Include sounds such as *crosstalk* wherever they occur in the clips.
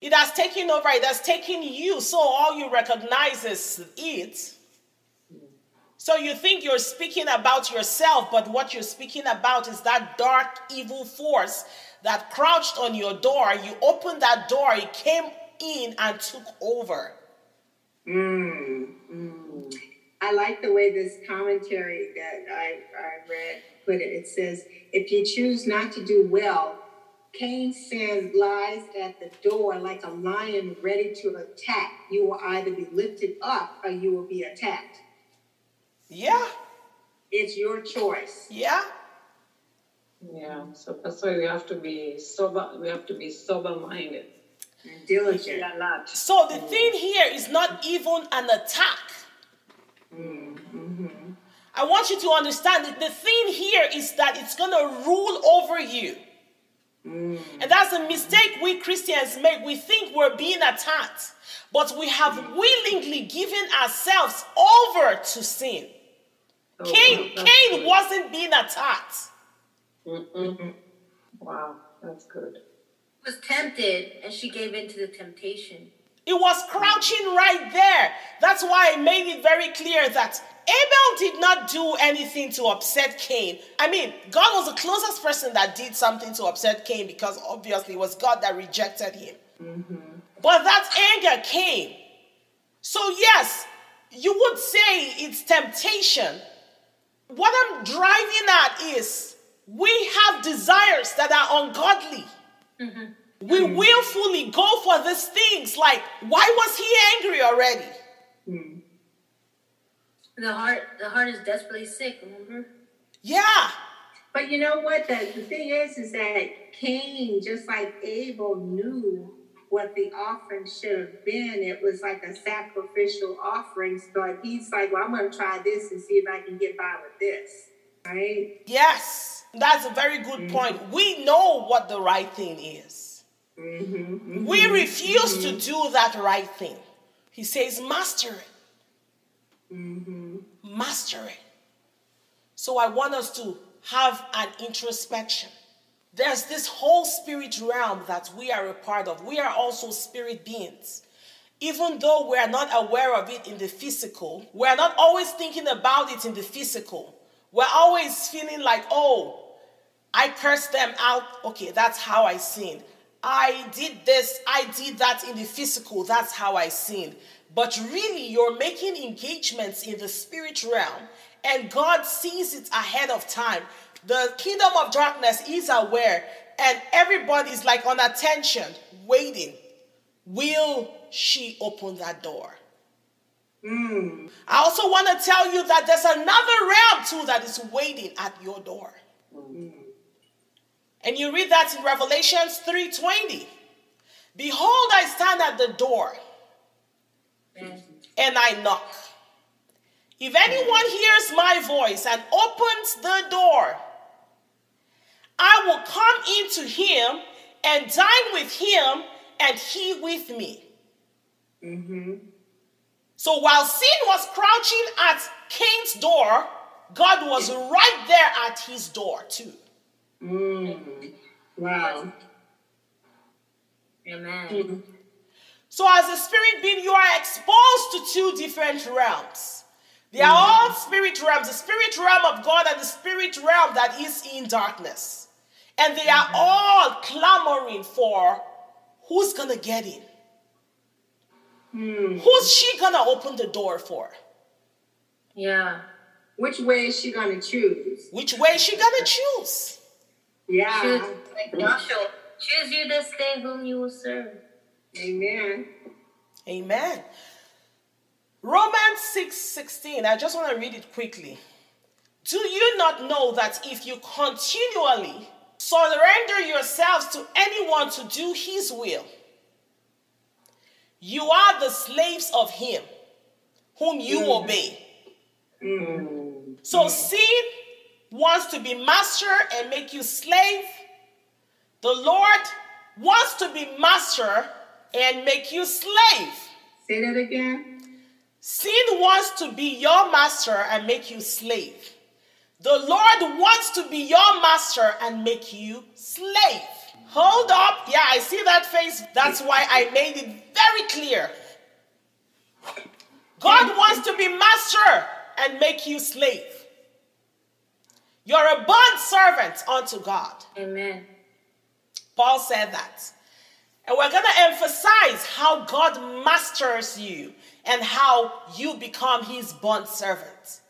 It has taken over, it has taken you, so all you recognize is it. So you think you're speaking about yourself, but what you're speaking about is that dark, evil force that crouched on your door. You opened that door, it came in and took over. Mm, mm. I like the way this commentary that I, I read put it. It says, if you choose not to do well, Cain's sin lies at the door like a lion ready to attack. You will either be lifted up or you will be attacked. Yeah. It's your choice. Yeah. Yeah, so that's why we have to be sober. We have to be sober-minded. And diligent. Yeah, not. So the thing here is not even an attack. Mm-hmm. I want you to understand that the thing here is that it's going to rule over you. Mm. And that's a mistake we Christians make. We think we're being attacked, but we have willingly given ourselves over to sin. Oh, Cain, that's Cain good. wasn't being attacked. Mm-mm. Wow, that's good. was tempted and she gave in to the temptation. It was crouching right there. That's why I made it very clear that Abel did not do anything to upset Cain. I mean, God was the closest person that did something to upset Cain because obviously it was God that rejected him. But that anger came. So, yes, you would say it's temptation. What I'm driving at is we have desires that are ungodly. We willfully go for these things. Like, why was he angry already? Mm. The heart, the heart is desperately sick. Remember? Yeah. But you know what? The, the thing is, is that Cain, just like Abel, knew what the offering should have been. It was like a sacrificial offering. But he's like, well, I'm going to try this and see if I can get by with this. Right? Yes. That's a very good mm-hmm. point. We know what the right thing is. Mm-hmm. We mm-hmm, refuse to mm-hmm. do that right thing. He says, master it. Master it. So I want us to have an introspection. There's this whole spirit realm that we are a part of. We are also spirit beings. Even though we are not aware of it in the physical, we are not always thinking about it in the physical. We're always feeling like, oh, I cursed them out. Okay, that's how I sinned. I did this, I did that in the physical. That's how I sinned. But really, you're making engagements in the spirit realm, and God sees it ahead of time. The kingdom of darkness is aware, and everybody's like on attention, waiting. Will she open that door? Mm. I also want to tell you that there's another realm too that is waiting at your door. And you read that in Revelations 3:20. Behold, I stand at the door And and I knock. If anyone hears my voice and opens the door, I will come into him and dine with him and he with me. Mm-hmm. So while sin was crouching at Cain's door, God was right there at his door too. Mm. Wow. amen. Mm. So as a spirit being, you are exposed to two different realms. They are all spirit realms, the spirit realm of God and the spirit realm that is in darkness. And they are all clamoring for who's gonna get in? Hmm. Who's she gonna open the door for? Yeah. Which way is she going to choose? Which way is she gonna choose? Yeah. Choose, like Joshua, choose you this day whom you will serve. Amen. Amen. Romans 6 16. I just want to read it quickly. Do you not know that if you continually surrender yourselves to anyone to do his will, you are the slaves of him whom you obey? Mm. So sin wants to be master and make you slave. The Lord wants to be master and make you slave. Say that again. Sin wants to be your master and make you slave. The Lord wants to be your master and make you slave. Hold up. Yeah, I see that face. That's why I made it very clear. God wants to be master and make you slave. You're a bond servant unto God. Amen. Paul said that. And we're going to emphasize how God masters you and how you become his bond servant.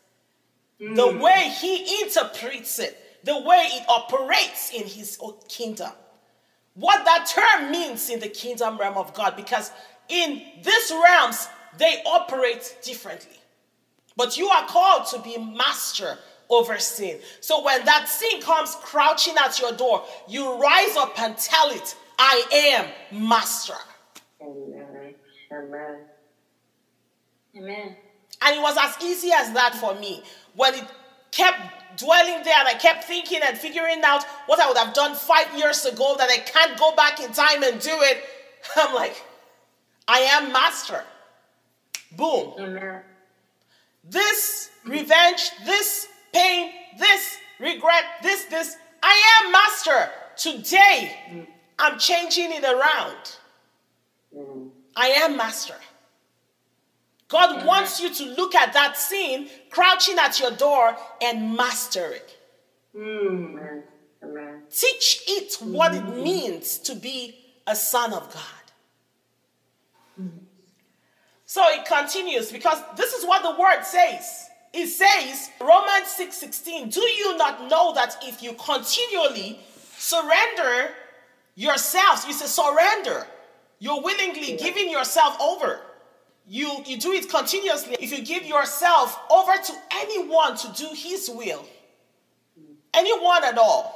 Mm. The way he interprets it, the way it operates in his kingdom. What that term means in the kingdom realm of God, because in these realms, they operate differently. But you are called to be master over sin. So when that sin comes crouching at your door, you rise up and tell it, I am master. Amen. Amen. Amen. And it was as easy as that for me. When it kept dwelling there and I kept thinking and figuring out what I would have done five years ago that I can't go back in time and do it, *laughs* I'm like, I am master. Boom. Amen. This revenge, this pain, this regret, this, this, I am master. Today, mm. I'm changing it around. Mm-hmm. I am master. God wants you to look at that scene crouching at your door and master it. Mm. Teach it what it mm-hmm. means to be a son of God. So it continues because this is what the word says. It says, Romans 6 16, do you not know that if you continually surrender yourselves, you say surrender, you're willingly giving yourself over you, you do it continuously. If you give yourself over to anyone to do his will, anyone at all,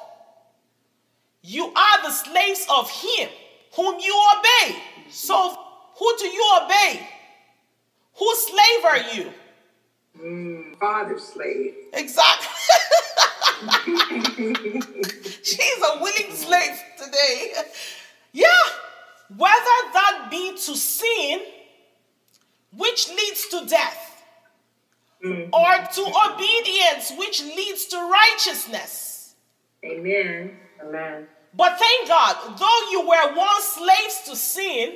you are the slaves of him whom you obey. So, who do you obey? Whose slave are you? Mm, father slave. Exactly. *laughs* She's a willing slave today. Yeah. Whether that be to sin which leads to death, mm-hmm. or to obedience, which leads to righteousness. Amen. Amen. But thank God, though you were once slaves to sin,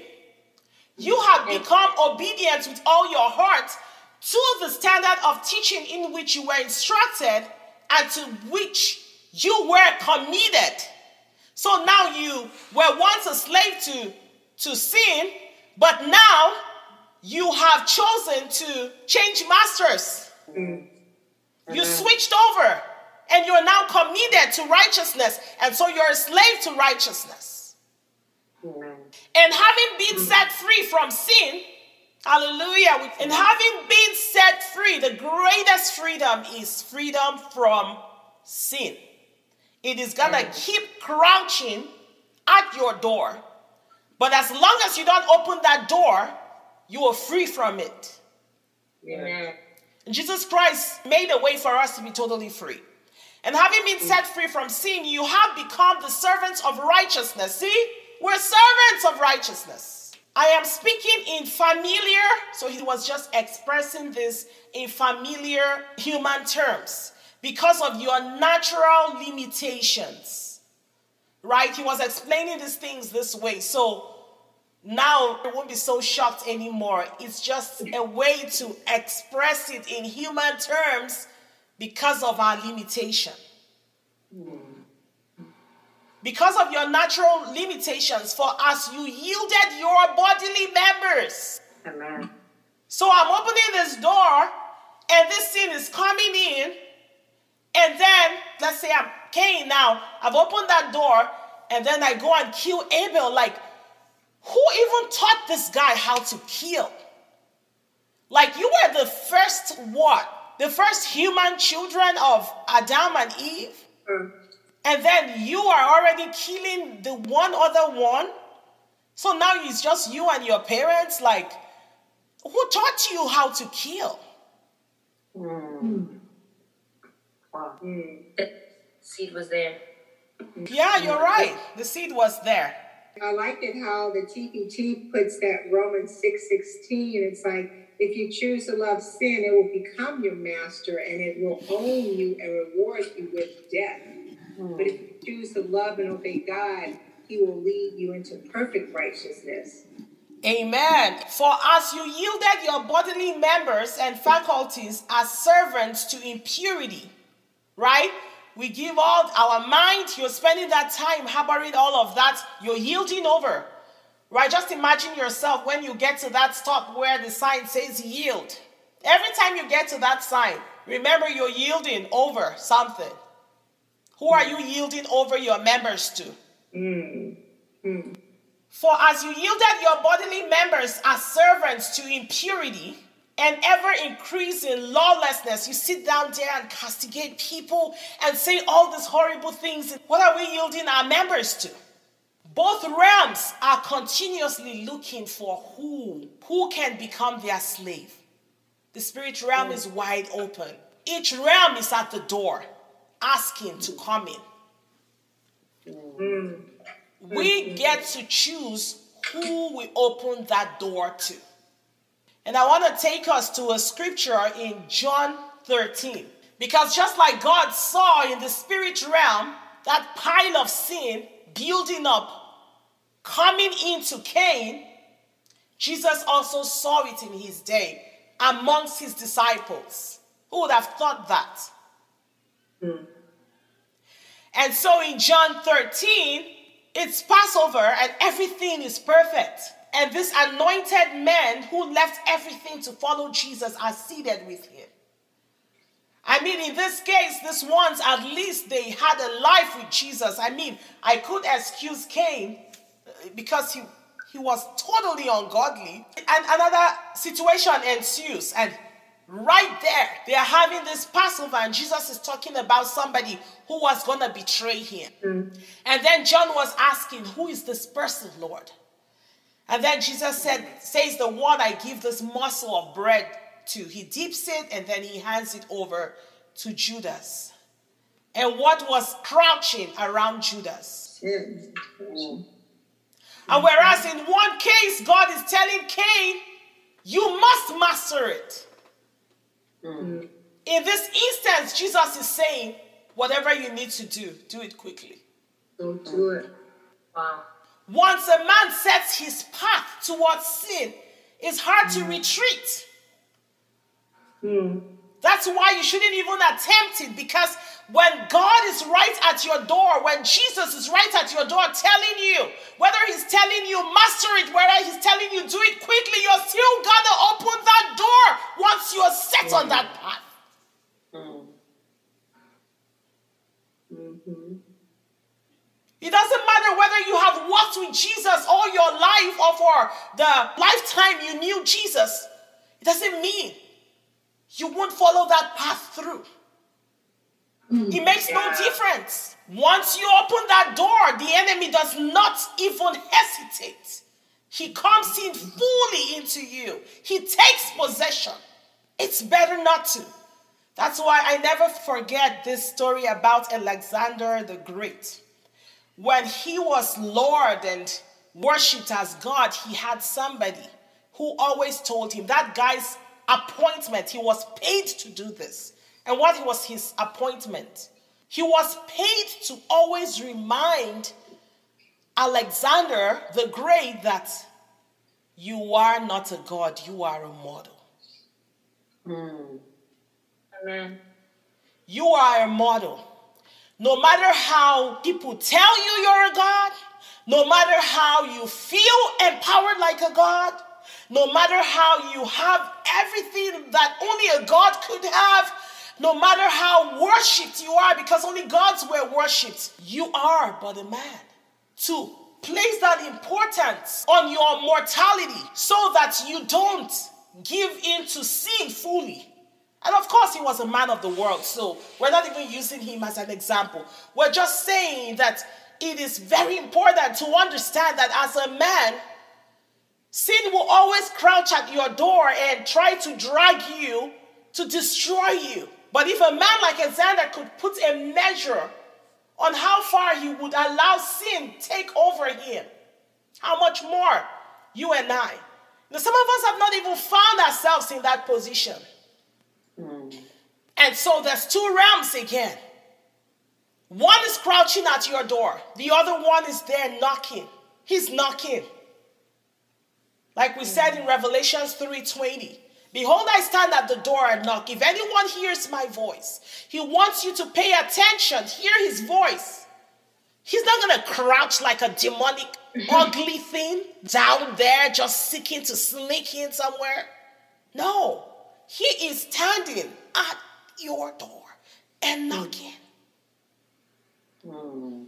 you have become obedient with all your heart to the standard of teaching in which you were instructed and to which you were committed. So now you were once a slave to, to sin, but now you have chosen to change masters. Mm. You switched over and you're now committed to righteousness. And so you're a slave to righteousness. And having been set free from sin, hallelujah, and having been set free, the greatest freedom is freedom from sin. It is gonna mm. keep crouching at your door. But as long as you don't open that door, you are free from it. Amen. Jesus Christ made a way for us to be totally free. And having been set free from sin, you have become the servants of righteousness. See, we're servants of righteousness. I am speaking in familiar, so he was just expressing this in familiar human terms because of your natural limitations. Right? He was explaining these things this way. So, now it won't be so shocked anymore. It's just a way to express it in human terms because of our limitation. Because of your natural limitations, for us, you yielded your bodily members. Amen. So I'm opening this door, and this sin is coming in. And then, let's say I'm Cain now, I've opened that door, and then I go and kill Abel. Like, who even taught this guy how to kill? Like you were the first what? The first human children of Adam and Eve? Mm. And then you are already killing the one other one? So now it's just you and your parents? Like, who taught you how to kill? Mm. Wow. Mm. The seed was there. Yeah, you're right. The seed was there. I like it how the TPT puts that Romans 6 16. It's like, if you choose to love sin, it will become your master and it will own you and reward you with death. Mm. But if you choose to love and obey God, he will lead you into perfect righteousness. Amen. For as you yielded your bodily members and faculties as servants to impurity, right? We give all our mind, you're spending that time harboring all of that, you're yielding over. Right? Just imagine yourself when you get to that stop where the sign says yield. Every time you get to that sign, remember you're yielding over something. Who are you yielding over your members to? Mm. Mm. For as you yielded your bodily members as servants to impurity and ever increasing lawlessness, you sit down there and castigate people and say all these horrible things. What are we yielding our members to? Both realms are continuously looking for who who can become their slave. The spirit realm is wide open. Each realm is at the door asking to come in. Mm. We get to choose who we open that door to. And I want to take us to a scripture in John 13. Because just like God saw in the spirit realm that pile of sin building up, coming into Cain, Jesus also saw it in his day amongst his disciples. Who would have thought that? Mm. And so in John 13, it's Passover and everything is perfect. And this anointed men who left everything to follow Jesus are seated with him. I mean, in this case, these ones, at least they had a life with Jesus. I mean, I could excuse Cain uh, because he, he was totally ungodly. And another situation ensues. And right there, they are having this Passover, and Jesus is talking about somebody who was going to betray him. Mm. And then John was asking, Who is this person, Lord? And then Jesus said, says the one I give this morsel of bread to. He dips it and then he hands it over to Judas. And what was crouching around Judas? And whereas in one case, God is telling Cain, you must master it. Mm. In this instance, Jesus is saying, whatever you need to do, do it quickly. Don't do it. Wow. Once a man sets his path towards sin, it's hard to retreat. Mm. That's why you shouldn't even attempt it because when God is right at your door, when Jesus is right at your door telling you, whether he's telling you master it, whether he's telling you do it quickly, you're still gonna open that door once you're set on that path. Mm. Mm-hmm. It doesn't matter whether you have walked with Jesus all your life or for the lifetime you knew Jesus. It doesn't mean you won't follow that path through. Mm. It makes no difference. Once you open that door, the enemy does not even hesitate. He comes in fully into you, he takes possession. It's better not to. That's why I never forget this story about Alexander the Great. When he was Lord and worshipped as God, he had somebody who always told him that guy's appointment, he was paid to do this. And what was his appointment? He was paid to always remind Alexander the Great that you are not a god, you are a mortal. Mm. Amen. You are a model. No matter how people tell you you're a God, no matter how you feel empowered like a God, no matter how you have everything that only a God could have, no matter how worshipped you are, because only gods were worshipped, you are but a man. Two, place that importance on your mortality so that you don't give in to sin fully. And of course, he was a man of the world, so we're not even using him as an example. We're just saying that it is very important to understand that as a man, sin will always crouch at your door and try to drag you to destroy you. But if a man like Alexander could put a measure on how far he would allow sin take over him, how much more you and I? Now, some of us have not even found ourselves in that position. And so there's two realms again. One is crouching at your door, the other one is there knocking. He's knocking. Like we said in Revelations 3:20. Behold, I stand at the door and knock. If anyone hears my voice, he wants you to pay attention, hear his voice. He's not going to crouch like a demonic, *laughs* ugly thing down there just seeking to sneak in somewhere. No, he is standing at your door and knocking. Mm.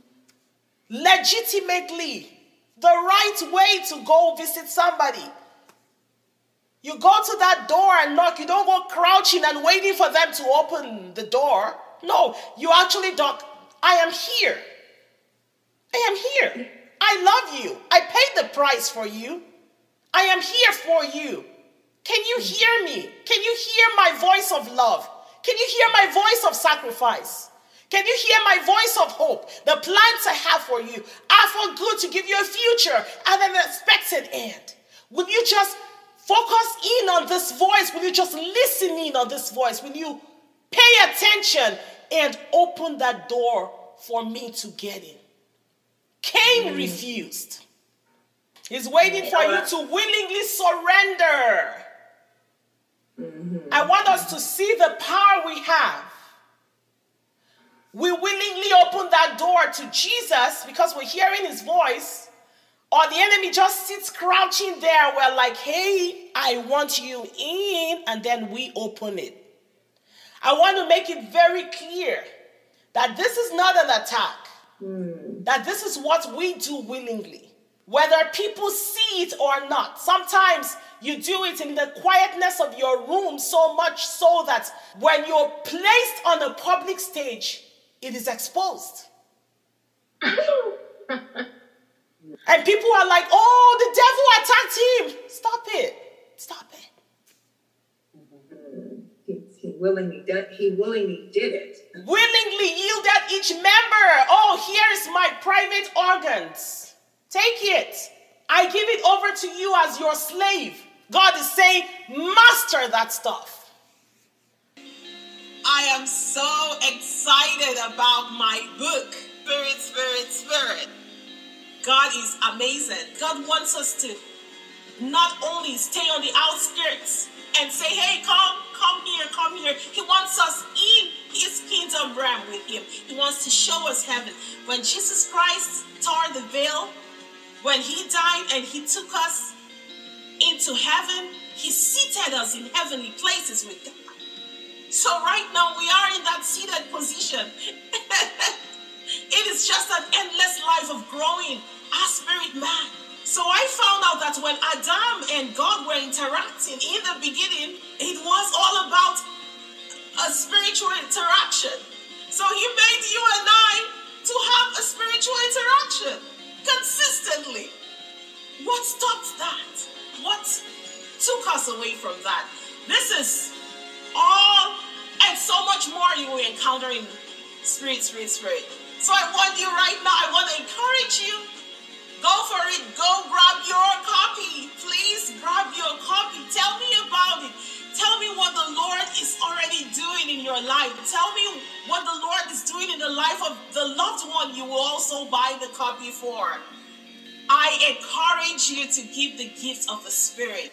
Legitimately, the right way to go visit somebody. You go to that door and knock. You don't go crouching and waiting for them to open the door. No, you actually don't. I am here. I am here. I love you. I paid the price for you. I am here for you. Can you hear me? Can you hear my voice of love? Can you hear my voice of sacrifice? Can you hear my voice of hope? The plans I have for you are for good to give you a future and an expected end. Will you just focus in on this voice? Will you just listen in on this voice? Will you pay attention and open that door for me to get in? Cain mm. refused. He's waiting for you to willingly surrender. I want us to see the power we have. We willingly open that door to Jesus because we're hearing his voice, or the enemy just sits crouching there. We're like, hey, I want you in, and then we open it. I want to make it very clear that this is not an attack. Mm. That this is what we do willingly, whether people see it or not. Sometimes you do it in the quietness of your room so much so that when you're placed on a public stage, it is exposed. *laughs* and people are like, oh, the devil attacked him. Stop it. Stop it. willingly did, he willingly did it. Willingly yielded each member. Oh, here's my private organs. Take it. I give it over to you as your slave. God is saying, master that stuff. I am so excited about my book, Spirit, Spirit, Spirit. God is amazing. God wants us to not only stay on the outskirts and say, hey, come, come here, come here. He wants us in his kingdom realm with him. He wants to show us heaven. When Jesus Christ tore the veil, when he died and he took us into heaven, he seated us in heavenly places with God. So right now we are in that seated position. *laughs* it is just an endless life of growing our spirit man so I found out that when Adam and God were interacting in the beginning, it was all about a spiritual interaction. So He made you and I to have a spiritual interaction consistently. What stopped that? What took us away from that? This is all and so much more you will encounter in spirit, spirit, spirit. So I want you right now, I want to encourage you Go for it. Go grab your copy. Please grab your copy. Tell me about it. Tell me what the Lord is already doing in your life. Tell me what the Lord is doing in the life of the loved one you will also buy the copy for. I encourage you to give the gift of the Spirit